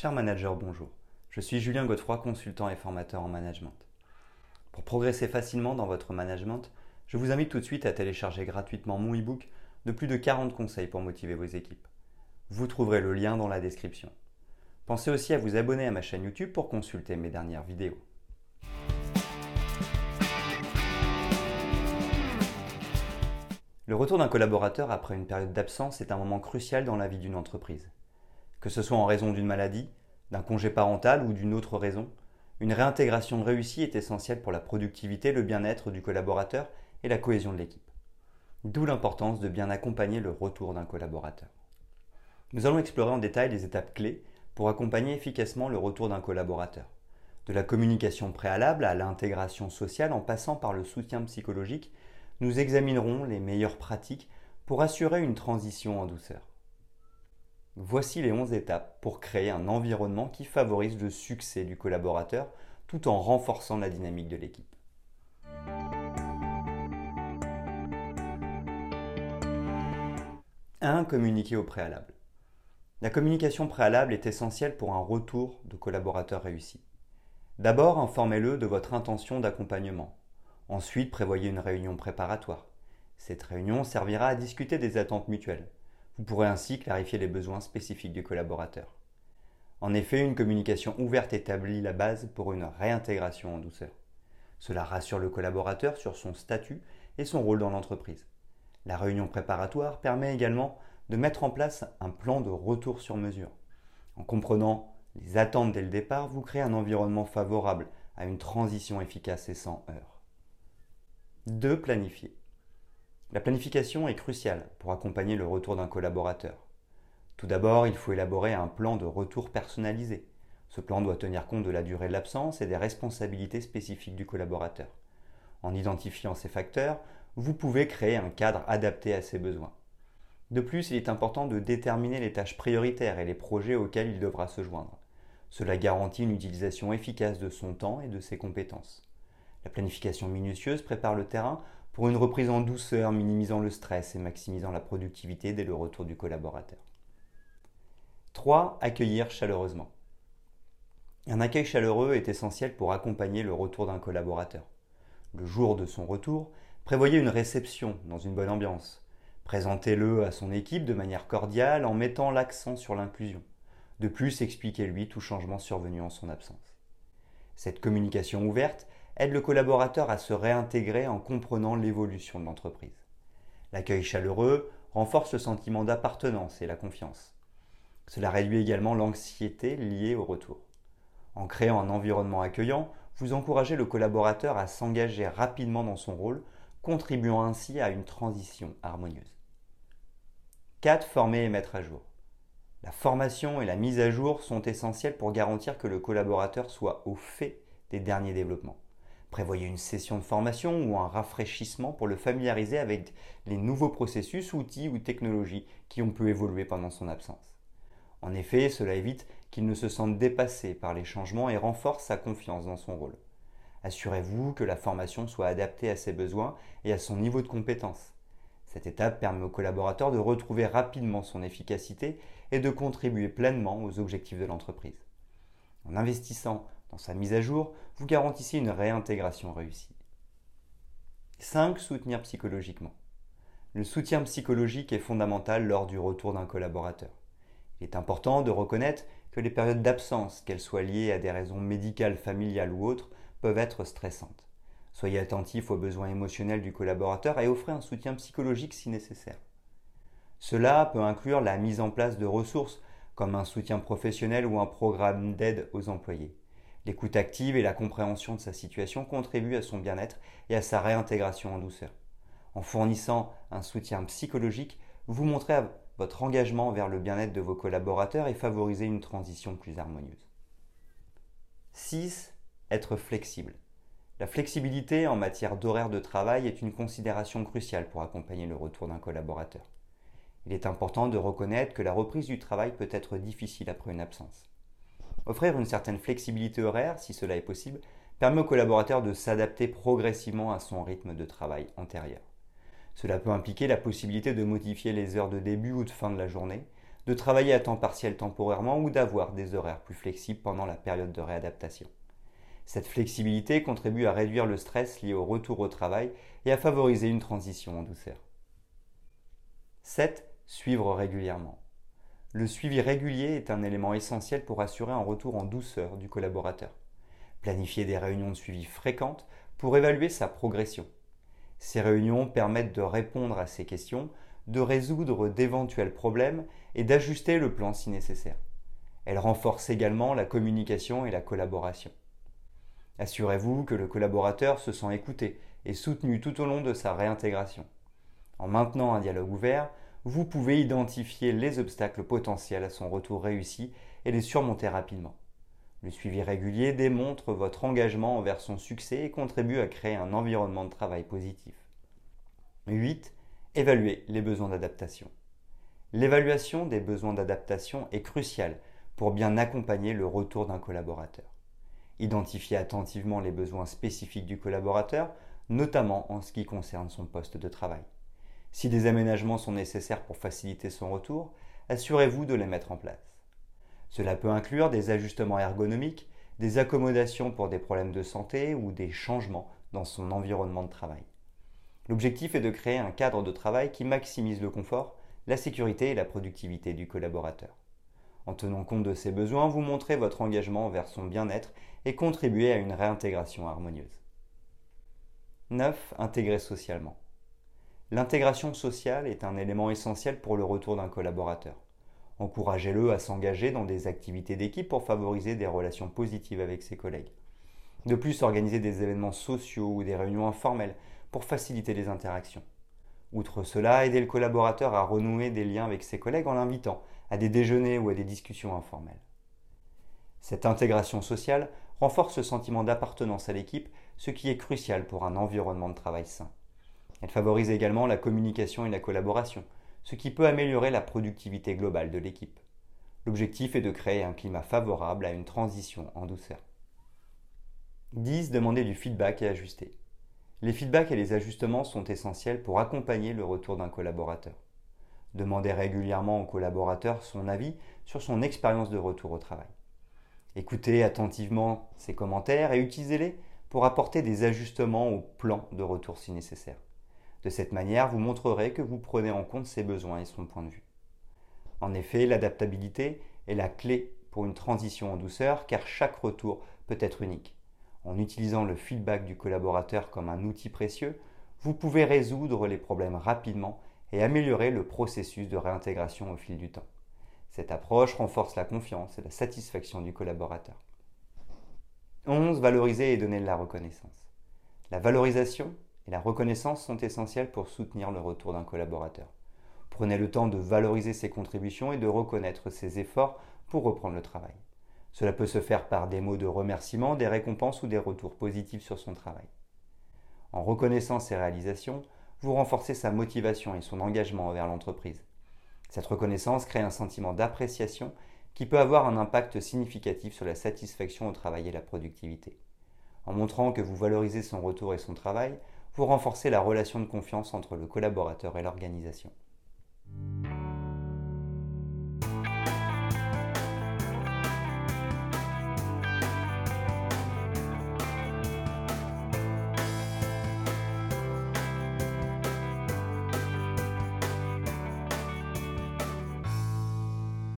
Cher manager, bonjour. Je suis Julien Godefroy, consultant et formateur en management. Pour progresser facilement dans votre management, je vous invite tout de suite à télécharger gratuitement mon e-book de plus de 40 conseils pour motiver vos équipes. Vous trouverez le lien dans la description. Pensez aussi à vous abonner à ma chaîne YouTube pour consulter mes dernières vidéos. Le retour d'un collaborateur après une période d'absence est un moment crucial dans la vie d'une entreprise. Que ce soit en raison d'une maladie, d'un congé parental ou d'une autre raison, une réintégration réussie est essentielle pour la productivité, le bien-être du collaborateur et la cohésion de l'équipe. D'où l'importance de bien accompagner le retour d'un collaborateur. Nous allons explorer en détail les étapes clés pour accompagner efficacement le retour d'un collaborateur. De la communication préalable à l'intégration sociale en passant par le soutien psychologique, nous examinerons les meilleures pratiques pour assurer une transition en douceur. Voici les 11 étapes pour créer un environnement qui favorise le succès du collaborateur tout en renforçant la dynamique de l'équipe. 1. Communiquer au préalable. La communication préalable est essentielle pour un retour de collaborateur réussi. D'abord, informez-le de votre intention d'accompagnement. Ensuite, prévoyez une réunion préparatoire. Cette réunion servira à discuter des attentes mutuelles. Vous pourrez ainsi clarifier les besoins spécifiques du collaborateur. En effet, une communication ouverte établit la base pour une réintégration en douceur. Cela rassure le collaborateur sur son statut et son rôle dans l'entreprise. La réunion préparatoire permet également de mettre en place un plan de retour sur mesure. En comprenant les attentes dès le départ, vous créez un environnement favorable à une transition efficace et sans heurts. 2. Planifier. La planification est cruciale pour accompagner le retour d'un collaborateur. Tout d'abord, il faut élaborer un plan de retour personnalisé. Ce plan doit tenir compte de la durée de l'absence et des responsabilités spécifiques du collaborateur. En identifiant ces facteurs, vous pouvez créer un cadre adapté à ses besoins. De plus, il est important de déterminer les tâches prioritaires et les projets auxquels il devra se joindre. Cela garantit une utilisation efficace de son temps et de ses compétences. La planification minutieuse prépare le terrain pour une reprise en douceur, minimisant le stress et maximisant la productivité dès le retour du collaborateur. 3. Accueillir chaleureusement. Un accueil chaleureux est essentiel pour accompagner le retour d'un collaborateur. Le jour de son retour, prévoyez une réception dans une bonne ambiance. Présentez-le à son équipe de manière cordiale en mettant l'accent sur l'inclusion. De plus, expliquez-lui tout changement survenu en son absence. Cette communication ouverte aide le collaborateur à se réintégrer en comprenant l'évolution de l'entreprise. L'accueil chaleureux renforce le sentiment d'appartenance et la confiance. Cela réduit également l'anxiété liée au retour. En créant un environnement accueillant, vous encouragez le collaborateur à s'engager rapidement dans son rôle, contribuant ainsi à une transition harmonieuse. 4. Former et mettre à jour. La formation et la mise à jour sont essentielles pour garantir que le collaborateur soit au fait des derniers développements. Prévoyez une session de formation ou un rafraîchissement pour le familiariser avec les nouveaux processus, outils ou technologies qui ont pu évoluer pendant son absence. En effet, cela évite qu'il ne se sente dépassé par les changements et renforce sa confiance dans son rôle. Assurez-vous que la formation soit adaptée à ses besoins et à son niveau de compétence. Cette étape permet au collaborateur de retrouver rapidement son efficacité et de contribuer pleinement aux objectifs de l'entreprise. En investissant dans sa mise à jour, vous garantissez une réintégration réussie. 5. Soutenir psychologiquement. Le soutien psychologique est fondamental lors du retour d'un collaborateur. Il est important de reconnaître que les périodes d'absence, qu'elles soient liées à des raisons médicales, familiales ou autres, peuvent être stressantes. Soyez attentif aux besoins émotionnels du collaborateur et offrez un soutien psychologique si nécessaire. Cela peut inclure la mise en place de ressources comme un soutien professionnel ou un programme d'aide aux employés. L'écoute active et la compréhension de sa situation contribuent à son bien-être et à sa réintégration en douceur. En fournissant un soutien psychologique, vous montrez votre engagement vers le bien-être de vos collaborateurs et favorisez une transition plus harmonieuse. 6. Être flexible. La flexibilité en matière d'horaire de travail est une considération cruciale pour accompagner le retour d'un collaborateur. Il est important de reconnaître que la reprise du travail peut être difficile après une absence. Offrir une certaine flexibilité horaire, si cela est possible, permet au collaborateur de s'adapter progressivement à son rythme de travail antérieur. Cela peut impliquer la possibilité de modifier les heures de début ou de fin de la journée, de travailler à temps partiel temporairement ou d'avoir des horaires plus flexibles pendant la période de réadaptation. Cette flexibilité contribue à réduire le stress lié au retour au travail et à favoriser une transition en douceur. 7. Suivre régulièrement. Le suivi régulier est un élément essentiel pour assurer un retour en douceur du collaborateur. Planifier des réunions de suivi fréquentes pour évaluer sa progression. Ces réunions permettent de répondre à ces questions, de résoudre d'éventuels problèmes et d'ajuster le plan si nécessaire. Elles renforcent également la communication et la collaboration. Assurez-vous que le collaborateur se sent écouté et soutenu tout au long de sa réintégration. En maintenant un dialogue ouvert, vous pouvez identifier les obstacles potentiels à son retour réussi et les surmonter rapidement. Le suivi régulier démontre votre engagement envers son succès et contribue à créer un environnement de travail positif. 8. Évaluer les besoins d'adaptation. L'évaluation des besoins d'adaptation est cruciale pour bien accompagner le retour d'un collaborateur. Identifiez attentivement les besoins spécifiques du collaborateur, notamment en ce qui concerne son poste de travail. Si des aménagements sont nécessaires pour faciliter son retour, assurez-vous de les mettre en place. Cela peut inclure des ajustements ergonomiques, des accommodations pour des problèmes de santé ou des changements dans son environnement de travail. L'objectif est de créer un cadre de travail qui maximise le confort, la sécurité et la productivité du collaborateur. En tenant compte de ses besoins, vous montrez votre engagement vers son bien-être et contribuez à une réintégration harmonieuse. 9. Intégrer socialement. L'intégration sociale est un élément essentiel pour le retour d'un collaborateur. Encouragez-le à s'engager dans des activités d'équipe pour favoriser des relations positives avec ses collègues. De plus, organisez des événements sociaux ou des réunions informelles pour faciliter les interactions. Outre cela, aidez le collaborateur à renouer des liens avec ses collègues en l'invitant à des déjeuners ou à des discussions informelles. Cette intégration sociale renforce le sentiment d'appartenance à l'équipe, ce qui est crucial pour un environnement de travail sain. Elle favorise également la communication et la collaboration, ce qui peut améliorer la productivité globale de l'équipe. L'objectif est de créer un climat favorable à une transition en douceur. 10. Demander du feedback et ajuster. Les feedbacks et les ajustements sont essentiels pour accompagner le retour d'un collaborateur. Demandez régulièrement au collaborateur son avis sur son expérience de retour au travail. Écoutez attentivement ses commentaires et utilisez-les pour apporter des ajustements au plan de retour si nécessaire. De cette manière, vous montrerez que vous prenez en compte ses besoins et son point de vue. En effet, l'adaptabilité est la clé pour une transition en douceur car chaque retour peut être unique. En utilisant le feedback du collaborateur comme un outil précieux, vous pouvez résoudre les problèmes rapidement et améliorer le processus de réintégration au fil du temps. Cette approche renforce la confiance et la satisfaction du collaborateur. 11. Valoriser et donner de la reconnaissance. La valorisation et la reconnaissance sont essentielles pour soutenir le retour d'un collaborateur. Prenez le temps de valoriser ses contributions et de reconnaître ses efforts pour reprendre le travail. Cela peut se faire par des mots de remerciement, des récompenses ou des retours positifs sur son travail. En reconnaissant ses réalisations, vous renforcez sa motivation et son engagement envers l'entreprise. Cette reconnaissance crée un sentiment d'appréciation qui peut avoir un impact significatif sur la satisfaction au travail et la productivité. En montrant que vous valorisez son retour et son travail, pour renforcer la relation de confiance entre le collaborateur et l'organisation.